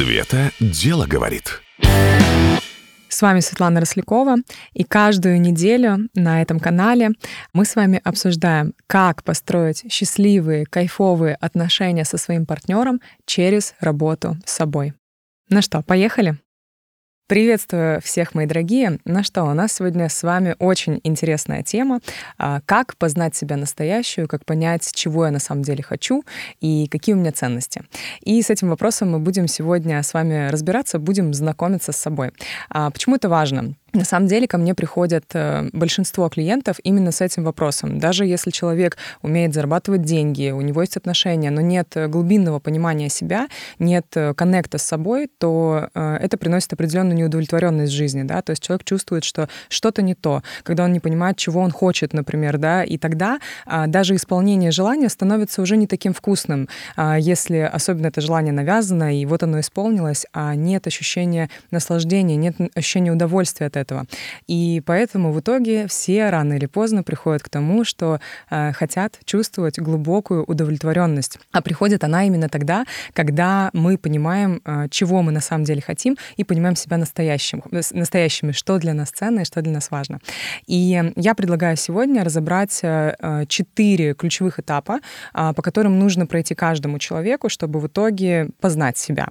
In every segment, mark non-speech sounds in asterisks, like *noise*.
Света дело говорит. С вами Светлана Рослякова, и каждую неделю на этом канале мы с вами обсуждаем, как построить счастливые, кайфовые отношения со своим партнером через работу с собой. Ну что, поехали? Приветствую всех, мои дорогие. Ну что, у нас сегодня с вами очень интересная тема. А, как познать себя настоящую, как понять, чего я на самом деле хочу и какие у меня ценности. И с этим вопросом мы будем сегодня с вами разбираться, будем знакомиться с собой. А, почему это важно? На самом деле ко мне приходят э, большинство клиентов именно с этим вопросом. Даже если человек умеет зарабатывать деньги, у него есть отношения, но нет э, глубинного понимания себя, нет э, коннекта с собой, то это приносит определенную неудовлетворенность жизни, да, то есть человек чувствует, что что-то не то, когда он не понимает, чего он хочет, например, да, и тогда а, даже исполнение желания становится уже не таким вкусным, а, если особенно это желание навязано, и вот оно исполнилось, а нет ощущения наслаждения, нет ощущения удовольствия от этого. И поэтому в итоге все рано или поздно приходят к тому, что э, хотят чувствовать глубокую удовлетворенность. А приходит она именно тогда, когда мы понимаем, э, чего мы на самом деле хотим, и понимаем себя настоящим, настоящими, что для нас ценно и что для нас важно. И я предлагаю сегодня разобрать э, четыре ключевых этапа, э, по которым нужно пройти каждому человеку, чтобы в итоге познать себя.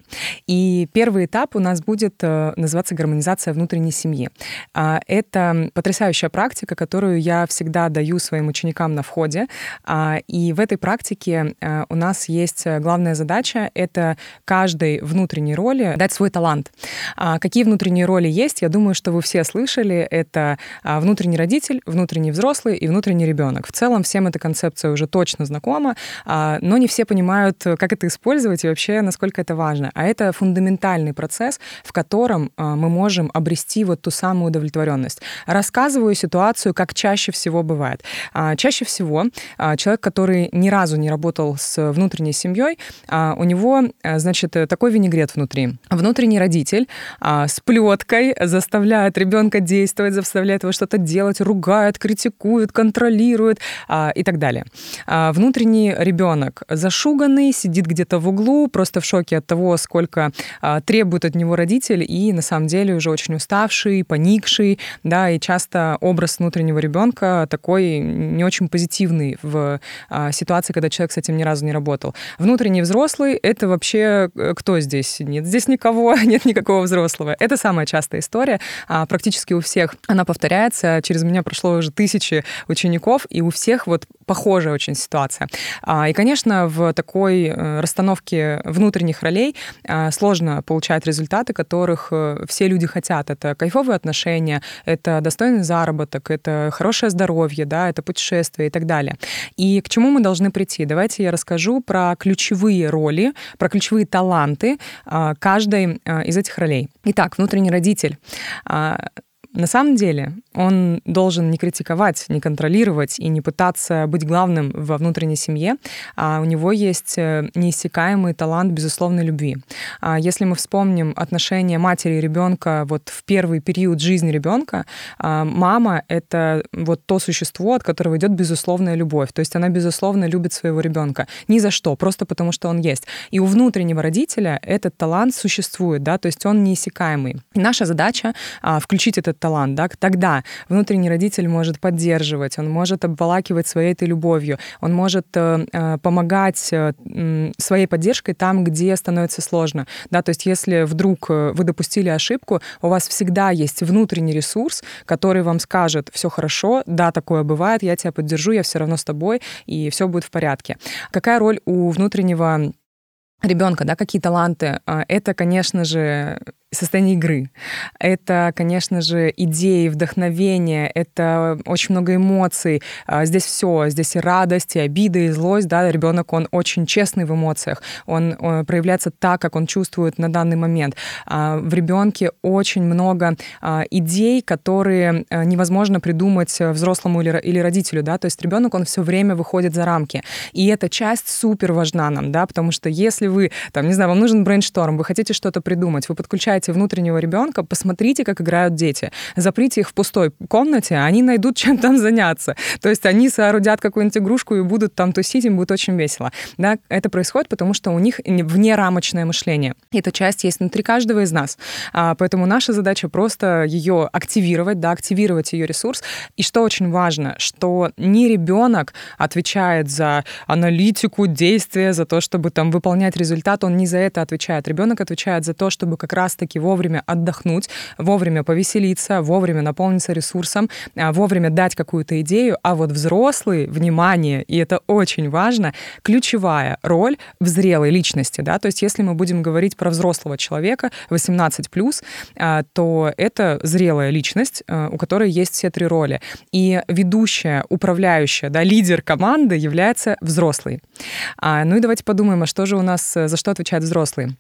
И первый этап у нас будет э, называться гармонизация внутренней семьи. А, это потрясающая практика, которую я всегда даю своим ученикам на входе. А, и в этой практике а, у нас есть главная задача — это каждой внутренней роли дать свой талант. Какие внутренние роли есть? Я думаю, что вы все слышали. Это внутренний родитель, внутренний взрослый и внутренний ребенок. В целом всем эта концепция уже точно знакома, но не все понимают, как это использовать и вообще, насколько это важно. А это фундаментальный процесс, в котором мы можем обрести вот ту самую самую удовлетворенность. Рассказываю ситуацию, как чаще всего бывает. А, чаще всего а, человек, который ни разу не работал с внутренней семьей, а, у него, значит, такой винегрет внутри. Внутренний родитель с плеткой заставляет ребенка действовать, заставляет его что-то делать, ругает, критикует, контролирует и так далее. Внутренний ребенок зашуганный, сидит где-то в углу, просто в шоке от того, сколько требует от него родитель, и на самом деле уже очень уставший, поникший, да, и часто образ внутреннего ребенка такой не очень позитивный в а, ситуации, когда человек с этим ни разу не работал. Внутренний взрослый — это вообще э, кто здесь? Нет здесь никого, *laughs* нет никакого взрослого. Это самая частая история. А, практически у всех она повторяется. Через меня прошло уже тысячи учеников, и у всех вот похожая очень ситуация. А, и, конечно, в такой э, расстановке внутренних ролей а, сложно получать результаты, которых э, все люди хотят. Это кайфовые отношения, это достойный заработок, это хорошее здоровье, да, это путешествие и так далее. И к чему мы должны прийти? Давайте я расскажу про ключевые роли, про ключевые таланты а, каждой а, из этих ролей. Итак, внутренний родитель. На самом деле он должен не критиковать, не контролировать и не пытаться быть главным во внутренней семье, а у него есть э, неиссякаемый талант безусловной любви. А если мы вспомним отношения матери и ребенка вот в первый период жизни ребенка, а, мама — это вот то существо, от которого идет безусловная любовь. То есть она, безусловно, любит своего ребенка. Ни за что, просто потому что он есть. И у внутреннего родителя этот талант существует, да, то есть он неиссякаемый. И наша задача а, — включить этот талант, да, тогда внутренний родитель может поддерживать, он может обволакивать своей этой любовью, он может э, э помогать э, своей поддержкой там, где становится сложно, да, то есть если вдруг э, вы допустили ошибку, у вас всегда есть внутренний ресурс, который вам скажет, все хорошо, да, такое бывает, я тебя поддержу, я все равно с тобой, и все будет в порядке. Какая роль у внутреннего ребенка, да, какие таланты, а, это, конечно же, состояние игры. Это, конечно же, идеи, вдохновение, это очень много эмоций. А, здесь все, здесь и радость, и обида, и злость. Да? Ребенок, он очень честный в эмоциях, он, он проявляется так, как он чувствует на данный момент. А, в ребенке очень много а, идей, которые невозможно придумать взрослому или, или родителю. Да? То есть ребенок, он все время выходит за рамки. И эта часть супер важна нам, да? потому что если вы, там, не знаю, вам нужен брейншторм, вы хотите что-то придумать, вы подключаете запускаете внутреннего ребенка, посмотрите, как играют дети. Заприте их в пустой комнате, они найдут чем там заняться. То есть они соорудят какую-нибудь игрушку и будут там тусить, им будет очень весело. Да, это происходит, потому что у них вне рамочное мышление. Эта часть есть внутри каждого из нас. А, поэтому наша задача просто ее активировать, да, активировать ее ресурс. И что очень важно, что не ребенок отвечает за аналитику, действия, за то, чтобы там выполнять результат, он не за это отвечает. Ребенок отвечает за то, чтобы как раз-таки вовремя отдохнуть, вовремя повеселиться, вовремя наполниться ресурсом, а, вовремя дать какую-то идею, а вот взрослый, внимание, и это очень важно, ключевая роль в зрелой личности, да, то есть если мы будем говорить про взрослого человека 18+, а, то это зрелая личность, а, у которой есть все три роли. И ведущая, управляющая, да, лидер команды является взрослый. Ну и давайте подумаем, а что же у нас, за что отвечает взрослый?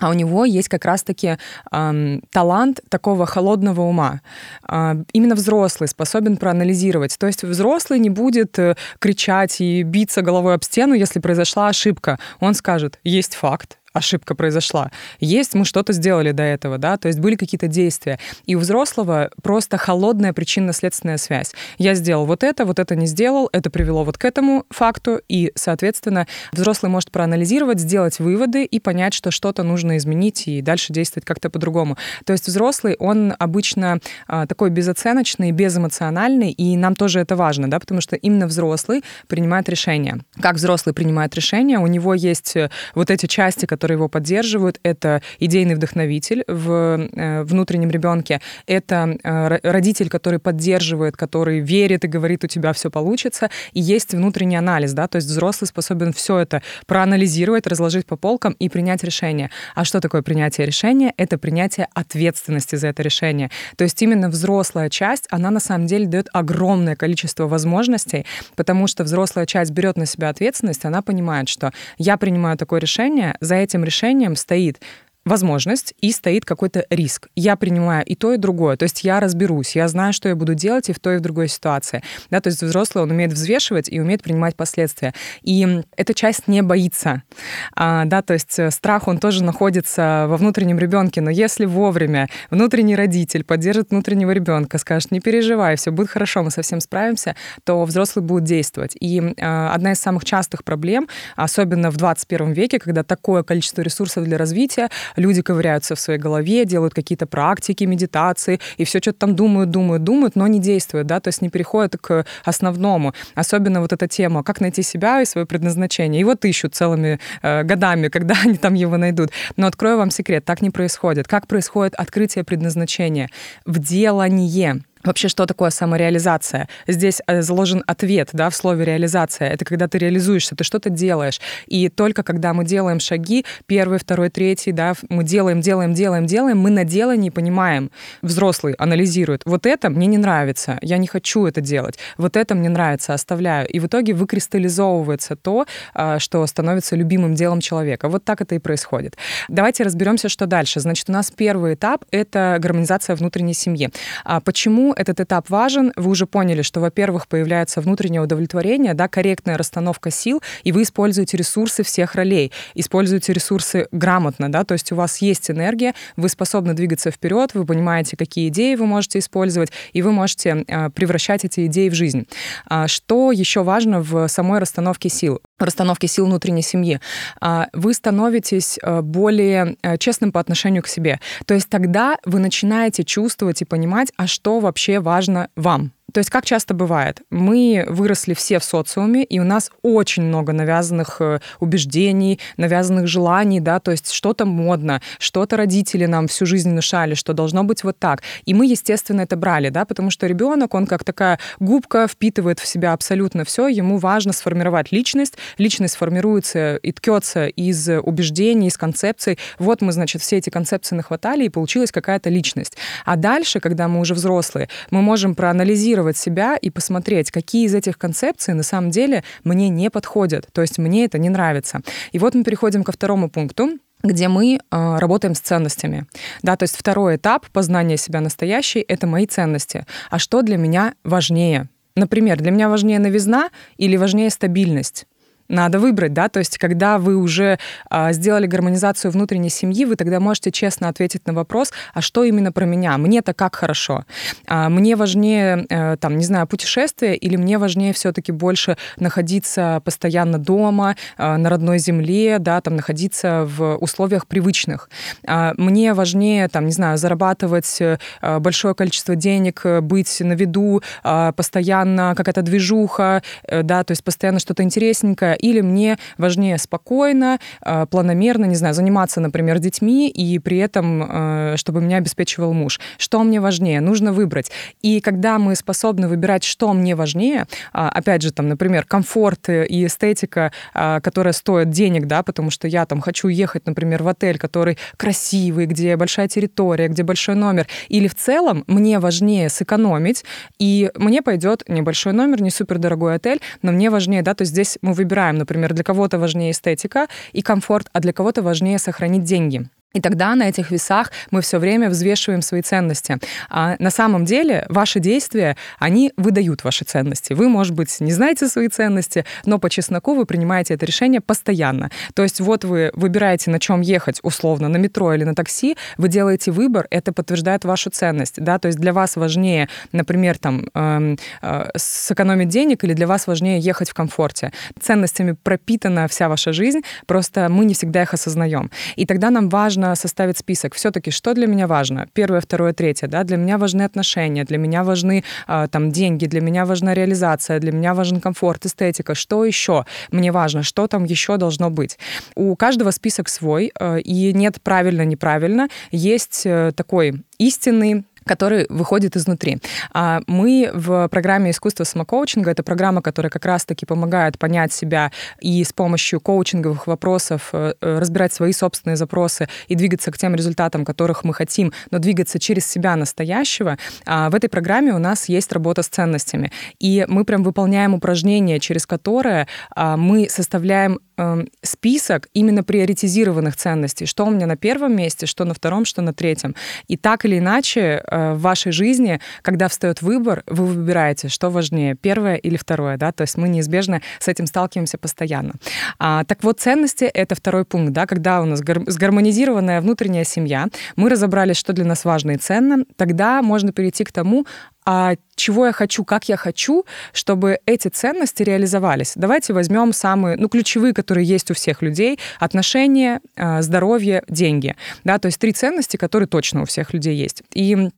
А у него есть как раз-таки эм, талант такого холодного ума. Э, именно взрослый способен проанализировать. То есть взрослый не будет э, кричать и биться головой об стену, если произошла ошибка. Он скажет, есть факт, ошибка произошла. Есть, мы что-то сделали до этого, да, то есть были какие-то действия. И у взрослого просто холодная причинно-следственная связь. Я сделал вот это, вот это не сделал, это привело вот к этому факту, и, соответственно, взрослый может проанализировать, сделать выводы и понять, что что-то нужно изменить и дальше действовать как-то по-другому. То есть взрослый, он обычно а, такой безоценочный, безэмоциональный, и нам тоже это важно, да, потому что именно взрослый принимает решения. Как взрослый принимает решения, у него есть э, вот эти части, которые которые его поддерживают. Это идейный вдохновитель в э, внутреннем ребенке, это э, родитель, который поддерживает, который верит и говорит, у тебя все получится. И есть внутренний анализ, да, то есть взрослый способен все это проанализировать, разложить по полкам и принять решение. А что такое принятие решения? Это принятие ответственности за это решение. То есть именно взрослая часть, она на самом деле дает огромное количество возможностей, потому что взрослая часть берет на себя ответственность, она понимает, что я принимаю такое решение, за этим решением стоит возможность и стоит какой-то риск. Я принимаю и то, и другое. То есть я разберусь, я знаю, что я буду делать и в той, и в другой ситуации. Да, то есть взрослый, он умеет взвешивать и умеет принимать последствия. И эта часть не боится. А, да, то есть э, страх, он тоже находится во внутреннем ребенке, но если вовремя внутренний родитель поддержит внутреннего ребенка, скажет, не переживай, все будет хорошо, мы совсем справимся, то взрослый будет действовать. И а, одна из самых частых проблем, особенно в 21 веке, когда такое количество ресурсов для развития, люди ковыряются в своей голове, делают какие-то практики, медитации, и все что-то там думают, думают, думают, но не действуют, да, то есть не переходят к основному. Особенно вот эта тема, как найти себя и свое предназначение. И вот ищут целыми э, годами, *laughs* когда они там его найдут. Но открою вам секрет, так не происходит. Как происходит открытие предназначения? В делании. Вообще, что такое самореализация? Здесь э, заложен ответ да, в слове реализация. Это когда ты реализуешься, ты что-то делаешь. И только когда мы делаем шаги, первый, второй, третий, да, мы делаем, делаем, делаем, делаем, мы на делании понимаем. Взрослый анализирует. Вот это мне не нравится, я не хочу это делать. Вот это мне нравится, оставляю. И в итоге выкристаллизовывается то, а, что становится любимым делом человека. Вот так это и происходит. Давайте разберемся, что дальше. Значит, у нас первый этап — это гармонизация внутренней семьи. А этот этап важен? Вы уже поняли, что, во-первых, появляется внутреннее удовлетворение, да, корректная расстановка сил, и вы используете ресурсы всех ролей, используете ресурсы грамотно, да, то есть у вас есть энергия, вы способны двигаться вперед, вы понимаете, какие идеи вы можете использовать, и вы можете э, превращать эти идеи в жизнь. А что еще важно в самой расстановке сил? Расстановке сил внутренней семьи, а, вы становитесь э, более э, честным по отношению к себе. То есть тогда вы начинаете чувствовать и понимать, а что вообще важно вам. То есть как часто бывает, мы выросли все в социуме, и у нас очень много навязанных э, убеждений, навязанных желаний, да, то есть что-то модно, что-то родители нам всю жизнь внушали, что должно быть вот так. И мы, естественно, это брали, да, потому что ребенок, он как такая губка впитывает в себя абсолютно все, ему важно сформировать личность, личность формируется и ткется из убеждений, из концепций. Вот мы, значит, все эти концепции нахватали, и получилась какая-то личность. А дальше, когда мы уже взрослые, мы можем проанализировать проанализировать себя и посмотреть, какие из этих концепций на самом деле мне не подходят, то есть мне это не нравится. И вот мы переходим ко второму пункту, где мы э, работаем с ценностями. Да, то есть второй этап познания себя настоящей — это мои ценности. А что для меня важнее? Например, для меня важнее новизна или важнее стабильность? Надо выбрать, да, то есть когда вы уже а, сделали гармонизацию внутренней семьи, вы тогда можете честно ответить на вопрос, а что именно про меня? Мне-то как хорошо? А, мне важнее, а, там, не знаю, путешествие или мне важнее все-таки больше находиться постоянно дома, а, на родной земле, да, там, находиться в условиях привычных? А, мне важнее, там, не знаю, зарабатывать а, большое количество денег, быть на виду, а, постоянно какая-то движуха, да, то есть постоянно что-то интересненькое, или мне важнее спокойно, э, планомерно, не знаю, заниматься, например, детьми, и при этом, э, чтобы меня обеспечивал муж. Что мне важнее? Нужно выбрать. И когда мы способны выбирать, что мне важнее, а, опять же, там, например, комфорт и эстетика, а, которая стоит денег, да, потому что я там хочу ехать, например, в отель, который красивый, где большая территория, где большой номер, или в целом мне важнее сэкономить, и мне пойдет небольшой номер, не супер дорогой отель, но мне важнее, да, то есть здесь мы выбираем выбираем, например, для кого-то важнее эстетика и комфорт, а для кого-то важнее сохранить деньги. И тогда на этих весах мы все время взвешиваем свои ценности. А на самом деле ваши действия, они выдают ваши ценности. Вы, может быть, не знаете свои ценности, но по чесноку вы принимаете это решение постоянно. То есть вот вы выбираете, на чем ехать, условно, на метро или на такси, вы делаете выбор, это подтверждает вашу ценность. Да? То есть для вас важнее, например, там, э, э, сэкономить денег или для вас важнее ехать в комфорте. Ценностями пропитана вся ваша жизнь, просто мы не всегда их осознаем. И тогда нам важно важно составить список. Все-таки, что для меня важно? Первое, второе, третье. Да? Для меня важны отношения, для меня важны э, там, деньги, для меня важна реализация, для меня важен комфорт, эстетика. Что еще мне важно? Что там еще должно быть? У каждого список свой, э, и нет правильно-неправильно. Есть э, такой истинный который выходит изнутри. А мы в программе искусства самокоучинга, это программа, которая как раз-таки помогает понять себя и с помощью коучинговых вопросов э, э, разбирать свои собственные запросы и двигаться к тем результатам, которых мы хотим, но двигаться через себя настоящего. А в этой программе у нас есть работа с ценностями. И мы прям выполняем упражнения, через которые а, мы составляем эм, список именно приоритизированных ценностей. Что у меня на первом месте, что на втором, что на третьем. И так или иначе Э, в вашей жизни, когда встает выбор, вы выбираете, что важнее, первое или второе, да, то есть мы неизбежно с этим сталкиваемся постоянно. А, так вот, ценности — это второй пункт, да, когда у нас сгармонизированная внутренняя семья, мы разобрались, что для нас важно и ценно, тогда можно перейти к тому, а чего я хочу, как я хочу, чтобы эти ценности реализовались. Давайте возьмем самые, ну, ключевые, которые есть у всех людей. Отношения, а, здоровье, деньги. Да, то есть три ценности, которые точно у всех людей есть. И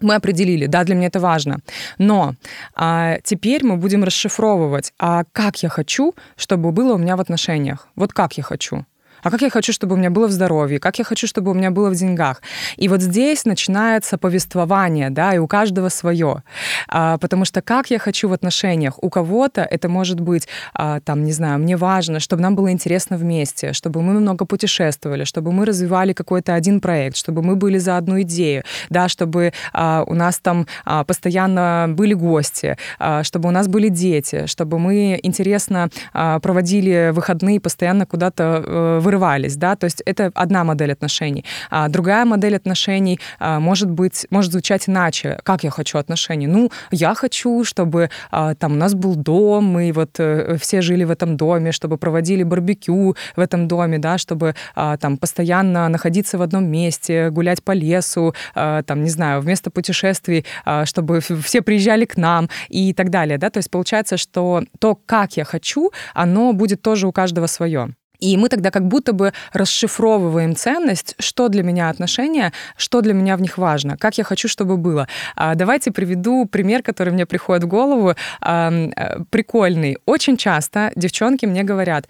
мы определили, да, для меня это важно. Но а, теперь мы будем расшифровывать, а как я хочу, чтобы было у меня в отношениях. Вот как я хочу а как я хочу, чтобы у меня было в здоровье, как я хочу, чтобы у меня было в деньгах. И вот здесь начинается повествование, да, и у каждого свое. А, потому что как я хочу в отношениях, у кого-то это может быть, а, там, не знаю, мне важно, чтобы нам было интересно вместе, чтобы мы много путешествовали, чтобы мы развивали какой-то один проект, чтобы мы были за одну идею, да, чтобы а, у нас там а, постоянно были гости, а, чтобы у нас были дети, чтобы мы интересно а, проводили выходные, постоянно куда-то э, вырывались, да, то есть это одна модель отношений. А другая модель отношений а, может быть, может звучать иначе. Как я хочу отношений? Ну, я хочу, чтобы а, там у нас был дом, мы вот э, все жили в этом доме, чтобы проводили барбекю в этом доме, да, чтобы а, там постоянно находиться в одном месте, гулять по лесу, там, не знаю, вместо путешествий, чтобы все приезжали к нам и так далее, да, то есть получается, что то, как я хочу, оно будет тоже у каждого свое. И мы тогда как будто бы расшифровываем ценность, что для меня отношения, что для меня в них важно, как я хочу, чтобы было. А, давайте приведу пример, который мне приходит в голову, э, прикольный. Очень часто девчонки мне говорят,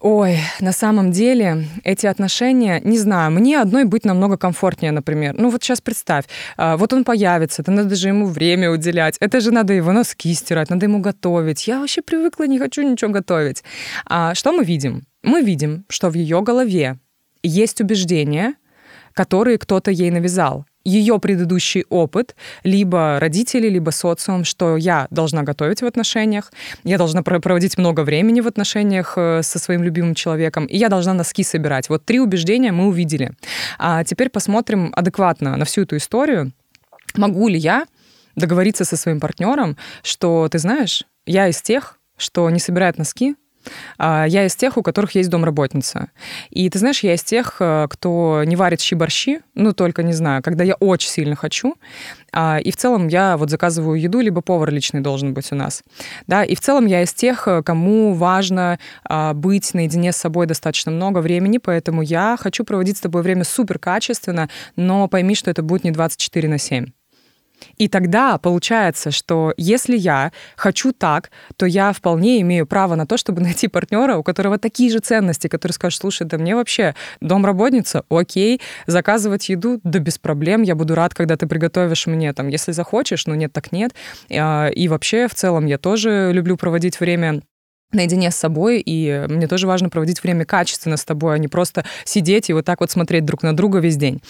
Ой, на самом деле эти отношения, не знаю, мне одной быть намного комфортнее, например. Ну вот сейчас представь, а, вот он появится, это надо же ему время уделять, это же надо его носки стирать, надо ему готовить. Я вообще привыкла, не хочу ничего готовить. А что мы видим? Мы видим, что в ее голове есть убеждения, которые кто-то ей навязал ее предыдущий опыт, либо родители, либо социум, что я должна готовить в отношениях, я должна проводить много времени в отношениях э, со своим любимым человеком, и я должна носки собирать. Вот три убеждения мы увидели. А теперь посмотрим адекватно на всю эту историю. Могу ли я договориться со своим партнером, что, ты знаешь, я из тех, что не собирает носки, я из тех, у которых есть домработница. И ты знаешь, я из тех, э, кто не варит щи-борщи, ну, только, не знаю, когда я очень сильно хочу. А, и в целом я вот заказываю еду, либо повар личный должен быть у нас. Да, и в целом я из тех, э, кому важно а, быть наедине с собой достаточно много времени, поэтому я хочу проводить с тобой время супер качественно, но пойми, что это будет не 24 на 7. И тогда получается, что если я хочу так, то я вполне имею право на то, чтобы найти партнера, у которого такие же ценности, который скажет, слушай, да мне вообще домработница, окей, заказывать еду, да без проблем, я буду рад, когда ты приготовишь мне там, если захочешь, но нет, так нет. А, и вообще в целом я тоже люблю проводить время наедине с собой, и мне тоже важно проводить время качественно с тобой, а не просто сидеть и вот так вот смотреть друг на друга весь день.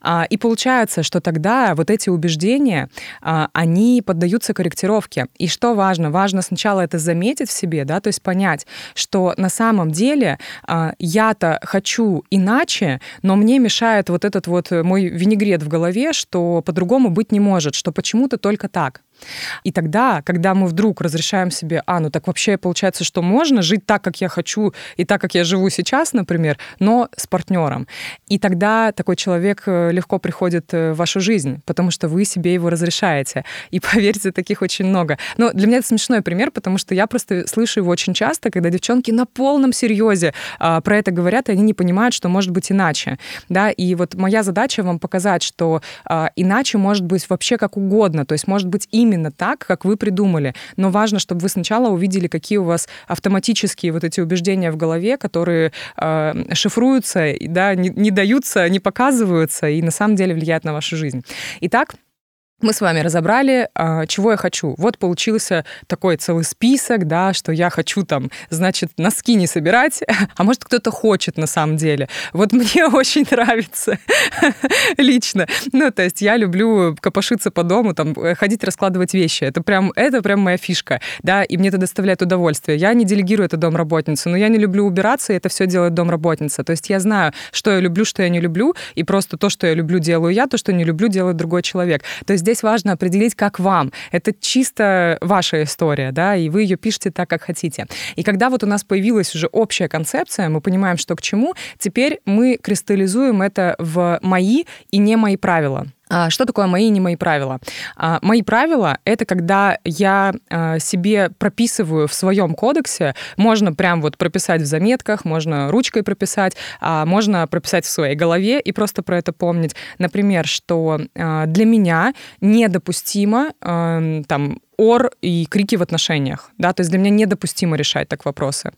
А, и получается, что тогда вот эти убеждения, а, они поддаются корректировке. И что важно? Важно сначала это заметить в себе, да, то есть понять, что на самом деле а, я-то хочу иначе, но мне мешает вот этот вот мой винегрет в голове, что по-другому быть не может, что почему-то только так. И тогда, когда мы вдруг разрешаем себе, а, ну так вообще получается, что можно жить так, как я хочу, и так, как я живу сейчас, например, но с партнером. И тогда такой человек э, легко приходит э, в вашу жизнь, потому что вы себе его разрешаете. И *laughs* поверьте, таких очень много. Но для меня это смешной пример, потому что я просто слышу его очень часто, когда девчонки на полном серьезе а, про это говорят, и они не понимают, что может быть иначе. Да? И вот моя задача вам показать, что а, иначе может быть вообще как угодно. То есть может быть именно именно так, как вы придумали. Но важно, чтобы вы сначала увидели, какие у вас автоматические вот эти убеждения в голове, которые э, шифруются, да, не, не даются, не показываются и на самом деле влияют на вашу жизнь. Итак, мы с вами разобрали, а, чего я хочу. Вот получился такой целый список, да, что я хочу там, значит, носки не собирать, *laughs* а может кто-то хочет на самом деле. Вот *laughs* мне очень нравится *laughs* лично. Ну, то есть я люблю копошиться по дому, там, э, ходить раскладывать вещи. Это прям, это прям моя фишка, да, и мне это доставляет удовольствие. Я не делегирую это домработницу, но я не люблю убираться, и это все делает домработница. То есть я знаю, что я люблю, что я не люблю, и просто то, что я люблю, делаю я, то, что не люблю, делает другой человек. То есть здесь важно определить, как вам. Это чисто ваша история, да, и вы ее пишете так, как хотите. И когда вот у нас появилась уже общая концепция, мы понимаем, что к чему, теперь мы кристаллизуем это в мои и не мои правила. А, что такое мои и не мои правила? А, мои правила — это когда я а, себе прописываю в своем кодексе, можно прям вот прописать в заметках, можно ручкой прописать, можно прописать в своей голове и просто про это помнить. Например, что для меня недопустимо там ор и крики в отношениях, да, то есть для меня недопустимо решать так вопросы.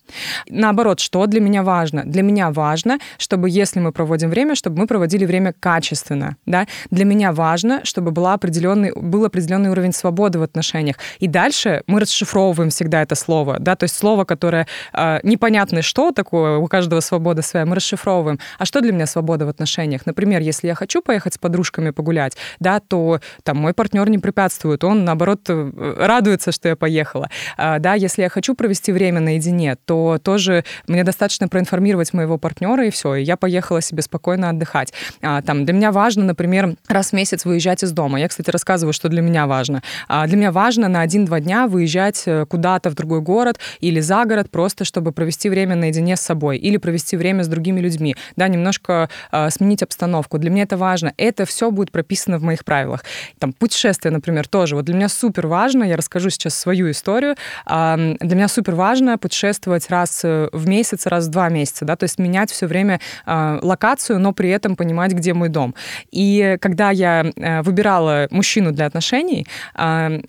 Наоборот, что для меня важно? Для меня важно, чтобы если мы проводим время, чтобы мы проводили время качественно, да. Для меня важно, чтобы была определенный, был определенный уровень свободы в отношениях. И дальше мы расшифровываем всегда это слово, да, то есть слово, которое э, непонятно что такое, у каждого свобода своя, мы расшифровываем. А что для меня свобода в отношениях? Например, если я хочу поехать с подружками погулять, да, то там мой партнер не препятствует, он наоборот э, радуется, что я поехала. А, да, если я хочу провести время наедине, то тоже мне достаточно проинформировать моего партнера, и все, и я поехала себе спокойно отдыхать. А, там, для меня важно, например, раз в месяц выезжать из дома. Я, кстати, рассказываю, что для меня важно. А, для меня важно на один-два дня выезжать э, куда-то в другой город или за город, просто чтобы провести время наедине с собой или провести время с другими людьми, да, немножко сменить обстановку. Для меня это важно. Это все будет прописано в моих правилах. Там, путешествие, например, тоже. Вот для меня супер важно важно, я расскажу сейчас свою историю. Для меня супер важно путешествовать раз э, в месяц, раз в два месяца, да, то есть менять все время а, локацию, но при этом понимать, где мой дом. И когда я э, выбирала мужчину для отношений,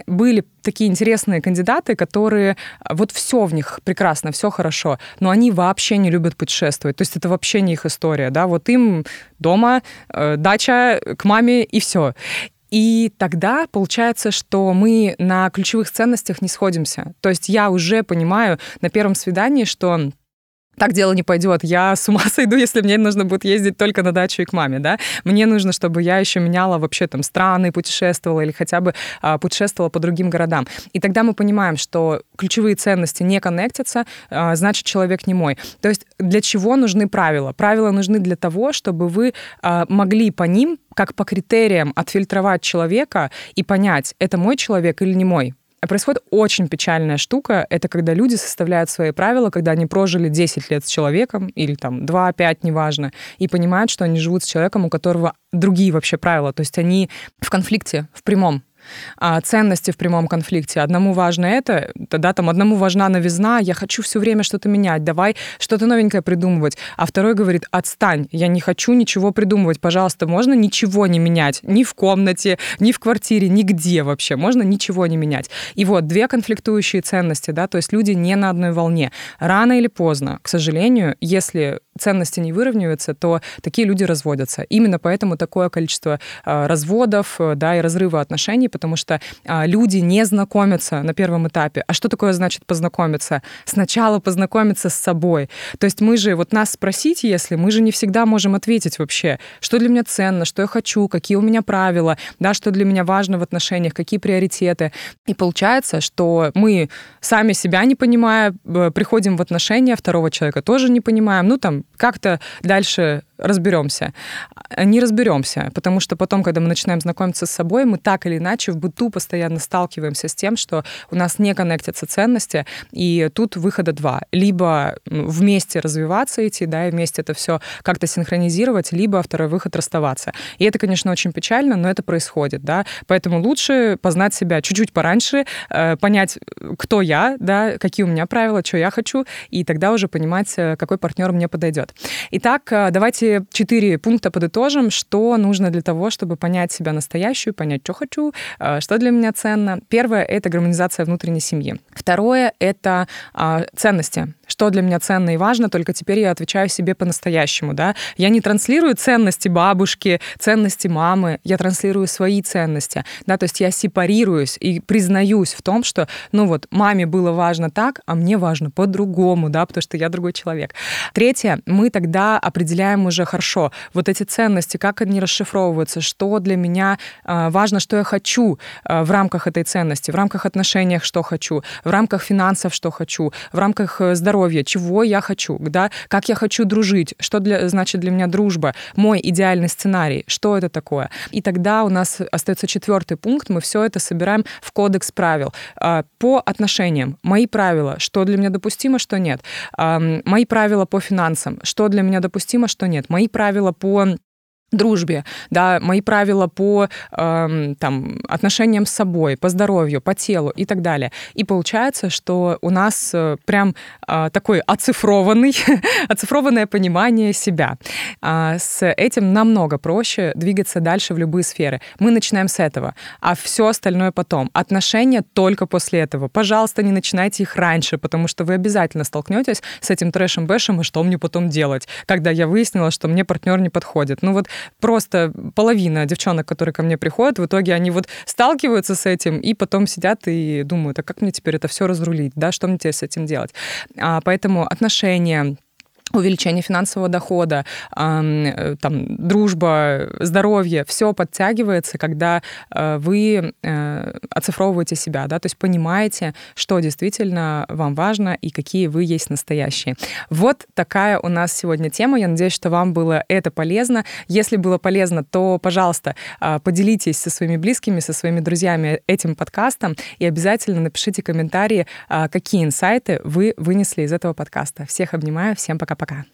были такие интересные кандидаты, которые вот все в них прекрасно, все хорошо, но они вообще не любят путешествовать. То есть это вообще не их история, да, вот им дома, э, дача к маме и все. И тогда получается, что мы на ключевых ценностях не сходимся. То есть я уже понимаю на первом свидании, что так дело не пойдет. Я с ума *laughs* сойду, если мне нужно будет ездить только на дачу и к маме, да. Мне нужно, чтобы я еще меняла вообще там страны, путешествовала или хотя бы а, путешествовала по другим городам. И тогда мы понимаем, что ключевые ценности не коннектятся, а, значит, человек не мой. То есть для чего нужны правила? Правила нужны для того, чтобы вы а, могли по ним, как по критериям, отфильтровать человека и понять, это мой человек или не мой. Происходит очень печальная штука. Это когда люди составляют свои правила, когда они прожили 10 лет с человеком, или там 2-5, неважно, и понимают, что они живут с человеком, у которого другие вообще правила. То есть они в конфликте, в прямом а, ценности в прямом конфликте. Одному важно это, тогда там одному важна новизна, я хочу все время что-то менять, давай что-то новенькое придумывать. А второй говорит, отстань, я не хочу ничего придумывать, пожалуйста, можно ничего не менять, ни в комнате, ни в квартире, нигде вообще, можно ничего не менять. И вот две конфликтующие ценности, да, то есть люди не на одной волне. Рано или поздно, к сожалению, если ценности не выравниваются, то такие люди разводятся. Именно поэтому такое количество э, разводов, э, да, и разрыва отношений, потому что а, люди не знакомятся на первом этапе. А что такое значит познакомиться? Сначала познакомиться с собой. То есть мы же, вот нас спросить, если, мы же не всегда можем ответить вообще, что для меня ценно, что я хочу, какие у меня правила, да, что для меня важно в отношениях, какие приоритеты. И получается, что мы сами себя не понимая, э, приходим в отношения, второго человека тоже не понимаем, ну там как-то дальше разберемся. Не разберемся, потому что потом, когда мы начинаем знакомиться с собой, мы так или иначе в быту постоянно сталкиваемся с тем, что у нас не коннектятся ценности, и тут выхода два. Либо вместе развиваться идти, да, и вместе это все как-то синхронизировать, либо второй выход расставаться. И это, конечно, очень печально, но это происходит, да, поэтому лучше познать себя чуть-чуть пораньше, э, понять, кто я, да, какие у меня правила, что я хочу, и тогда уже понимать, э, какой партнер мне подойдет. Итак, э, четыре пункта подытожим, что нужно для того, чтобы понять себя настоящую, понять, что хочу, э, что для меня ценно. Первое — это гармонизация внутренней семьи. Второе — это а, ценности что для меня ценно и важно, только теперь я отвечаю себе по-настоящему, да. Я не транслирую ценности бабушки, ценности мамы, я транслирую свои ценности, да, то есть я сепарируюсь и признаюсь в том, что, ну вот, маме было важно так, а мне важно по-другому, да, потому что я другой человек. Третье, мы тогда определяем уже хорошо вот эти ценности, как они расшифровываются, что для меня э, важно, что я хочу э, в рамках этой ценности, в рамках отношениях, что хочу, в рамках финансов, что хочу, в рамках э, здоровья, здоровья, чего я хочу, да, как я хочу дружить, что для, значит для меня дружба, мой идеальный сценарий, что это такое. И тогда у нас остается четвертый пункт, мы все это собираем в кодекс правил. А, по отношениям, мои правила, что для меня допустимо, что нет. Мои правила по финансам, что для меня допустимо, что нет. Мои правила по дружбе, да, мои правила по э, там, отношениям с собой, по здоровью, по телу и так далее. И получается, что у нас э, прям э, такой оцифрованный, *laughs* оцифрованное понимание себя. Э, с этим намного проще двигаться дальше в любые сферы. Мы начинаем с этого, а все остальное потом. Отношения только после этого. Пожалуйста, не начинайте их раньше, потому что вы обязательно столкнетесь с этим трэшем-бэшем, и что мне потом делать, когда я выяснила, что мне партнер не подходит. Ну вот просто половина девчонок, которые ко мне приходят, в итоге они вот сталкиваются с этим и потом сидят и думают, а как мне теперь это все разрулить, да, что мне теперь с этим делать. А, поэтому отношения увеличение финансового дохода, э, там, дружба, здоровье, все подтягивается, когда э, вы э, оцифровываете себя, да, то есть понимаете, что действительно вам важно и какие вы есть настоящие. Вот такая у нас сегодня тема. Я надеюсь, что вам было это полезно. Если было полезно, то, пожалуйста, поделитесь со своими близкими, со своими друзьями этим подкастом и обязательно напишите комментарии, какие инсайты вы вынесли из этого подкаста. Всех обнимаю, всем пока-пока. Пока.